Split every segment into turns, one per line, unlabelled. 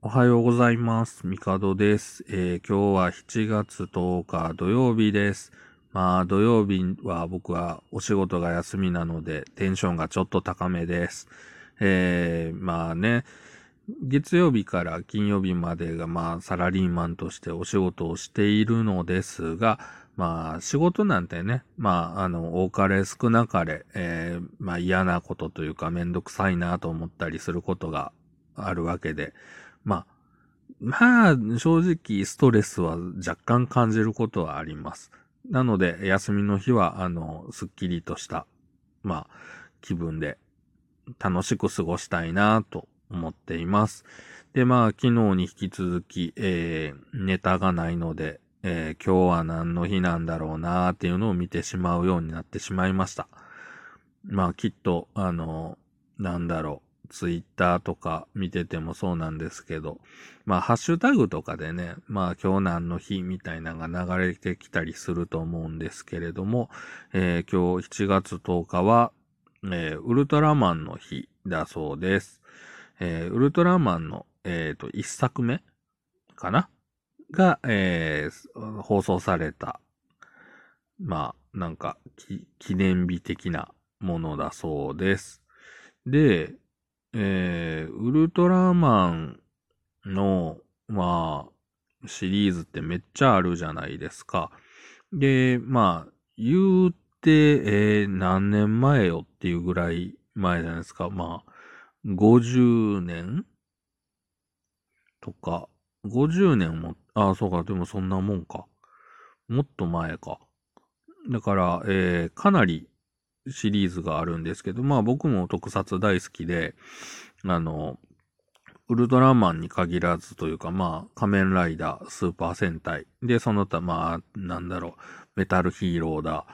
おはようございます。ミカドです、えー今日は7月10日土曜日です。まあ土曜日は僕はお仕事が休みなのでテンションがちょっと高めです。えーまあね、月曜日から金曜日までがまあサラリーマンとしてお仕事をしているのですが、まあ仕事なんてね、まああの多かれ少なかれ、えーまあ嫌なことというかめんどくさいなと思ったりすることがあるわけで、まあ、まあ、正直ストレスは若干感じることはあります。なので、休みの日は、あの、すっきりとした、まあ、気分で楽しく過ごしたいなと思っています。で、まあ、昨日に引き続き、えー、ネタがないので、えー今日は何の日なんだろうなっていうのを見てしまうようになってしまいました。まあ、きっと、あの、なんだろう。ツイッターとか見ててもそうなんですけど、まあ、ハッシュタグとかでね、まあ、今日何の日みたいなのが流れてきたりすると思うんですけれども、えー今日7月10日は、えーウルトラマンの日だそうです。えーウルトラマンの、えっ、と、一作目かな？が、え放送された、まあ、なんか、記念日的なものだそうです。で、えー、ウルトラマンの、まあ、シリーズってめっちゃあるじゃないですか。で、まあ、言うて、えー何年前よっていうぐらい前じゃないですか。まあ、50年とか、50年も、ああ、そうか、でもそんなもんか。もっと前か。だから、えーかなりシリーズがあるんですけど、まあ僕も特撮大好きで、あの、ウルトラマンに限らずというか、まあ仮面ライダー、スーパー戦隊、で、その他、まあ、なんだろう、メタルヒーローだ、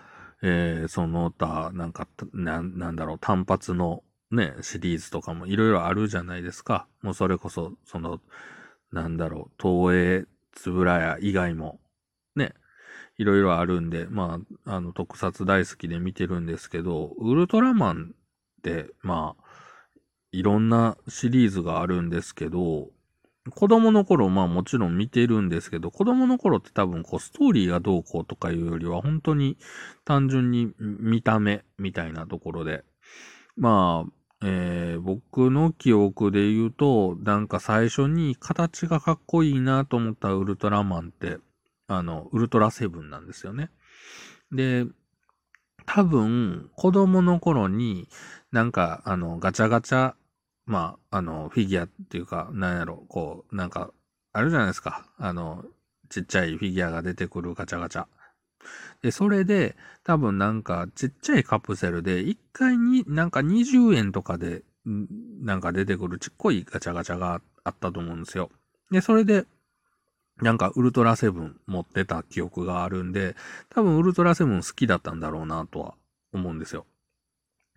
えーその他、なんか、なんなんだろう、単発のね、シリーズとかもいろいろあるじゃないですか。もうそれこそ、その、なんだろう、東映、つぶらや以外も、いろいろあるんで、まあ、あの、特撮大好きで見てるんですけど、ウルトラマンって、まあ、いろんなシリーズがあるんですけど、子供の頃、まあもちろん見てるんですけど、子供の頃って多分こうストーリーがどうこうとかいうよりは、本当に単純に見た目みたいなところで、まあ、えー僕の記憶で言うと、なんか最初に形がかっこいいなと思ったウルトラマンって、あの、ウルトラセブンなんですよね。で、多分、子供の頃に、なんか、あの、ガチャガチャ、まあ、あの、フィギュアっていうか、なんやろ、こう、なんか、あるじゃないですか。あの、ちっちゃいフィギュアが出てくるガチャガチャ。で、それで、多分なんか、ちっちゃいカプセルで、一回になんか20円とかで、なんか出てくるちっこいガチャガチャがあったと思うんですよ。で、それで、なんかウルトラセブン持ってた記憶があるんで、多分ウルトラセブン好きだったんだろうなとは思うんですよ。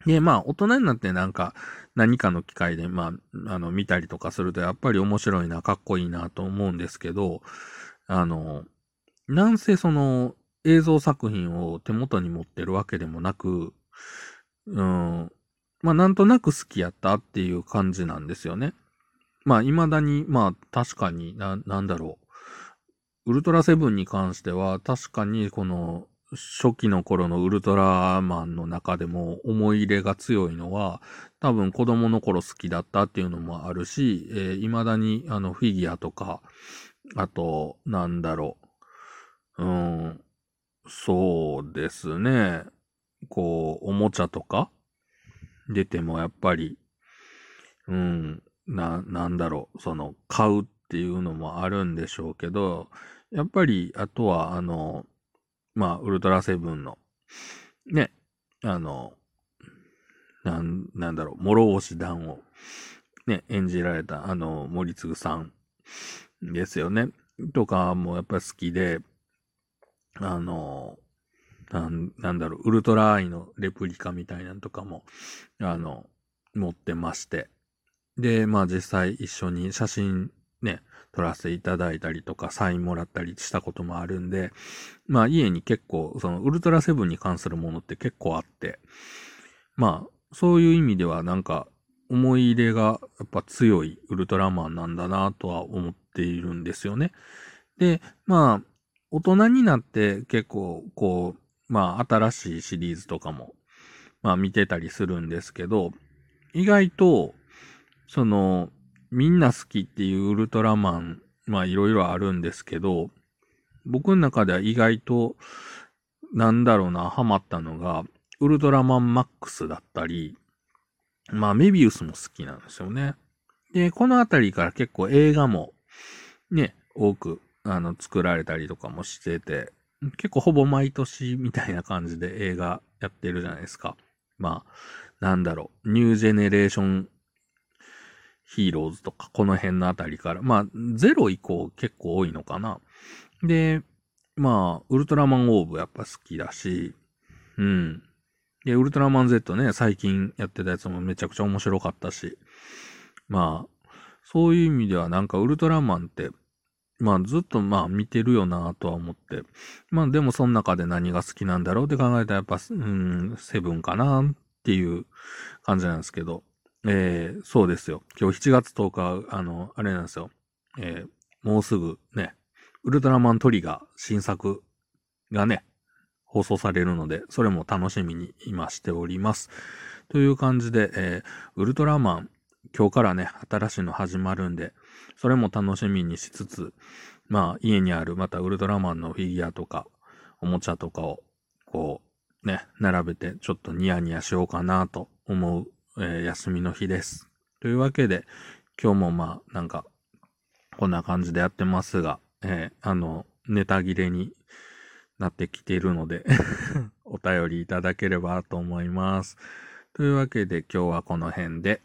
で、まあ、大人になってなんか何かの機会で、まあ、あの、見たりとかするとやっぱり面白いな、かっこいいなと思うんですけど、あの、なんせその映像作品を手元に持ってるわけでもなく、うん、まあ、なんとなく好きやったっていう感じなんですよね。まあ、未だに、まあ、確かにな、なんだろう。ウルトラセブンに関しては、確かにこの初期の頃のウルトラマンの中でも思い入れが強いのは、多分子供の頃好きだったっていうのもあるし、えー未だにあのフィギュアとか、あと、なんだろう。うん、そうですね。こう、おもちゃとか出てもやっぱり、うん、な、なんだろう、その、買うっていうのもあるんでしょうけど、やっぱり、あとは、あの、まあ、ウルトラセブンの、ね、あの、なん、なんだろう、諸星団を、ね、演じられた、あの、森次さんですよね。とかもやっぱ好きで、あの、なん、なんだろう、ウルトラアイのレプリカみたいなのとかも、あの、持ってまして。で、まあ実際一緒に写真ね、撮らせていただいたりとか、サインもらったりしたこともあるんで、まあ家に結構、そのウルトラセブンに関するものって結構あって、まあ、そういう意味ではなんか、思い入れがやっぱ強いウルトラマンなんだなとは思っているんですよね。で、まあ、大人になって結構、こう、まあ、新しいシリーズとかも、まあ、見てたりするんですけど、意外と、その、みんな好きっていうウルトラマン、まあ、いろいろあるんですけど、僕の中では意外と、なんだろうな、ハマったのが、ウルトラマンマックスだったり、まあ、メビウスも好きなんですよね。で、このあたりから結構映画も、ね、多く、あの、作られたりとかもしてて、結構ほぼ毎年みたいな感じで映画やってるじゃないですか。まあ、なんだろう、ニュージェネレーションヒーローズとか、この辺のあたりから、まあ、ゼロ以降結構多いのかな。で、まあ、ウルトラマンオーブやっぱ好きだし、うん。で、ウルトラマン Z ね、最近やってたやつもめちゃくちゃ面白かったし、まあ、そういう意味ではなんかウルトラマンって、まあずっとまあ見てるよなとは思って、まあでもその中で何が好きなんだろうって考えたらやっぱ、うん、セブンかなっていう感じなんですけど、えー、そうですよ。今日7月10日、あの、あれなんですよ。えー、もうすぐね、ウルトラマントリガー新作がね、放送されるので、それも楽しみに今しております。という感じで、えー、ウルトラマン、今日からね、新しいの始まるんで、それも楽しみにしつつ、まあ、家にあるまたウルトラマンのフィギュアとか、おもちゃとかを、こう、ね、並べて、ちょっとニヤニヤしようかなと思う、えー、休みの日です。というわけで、今日もまあ、なんか、こんな感じでやってますが、えー、あの、ネタ切れになってきているので お便りいただければと思います。というわけで今日はこの辺で。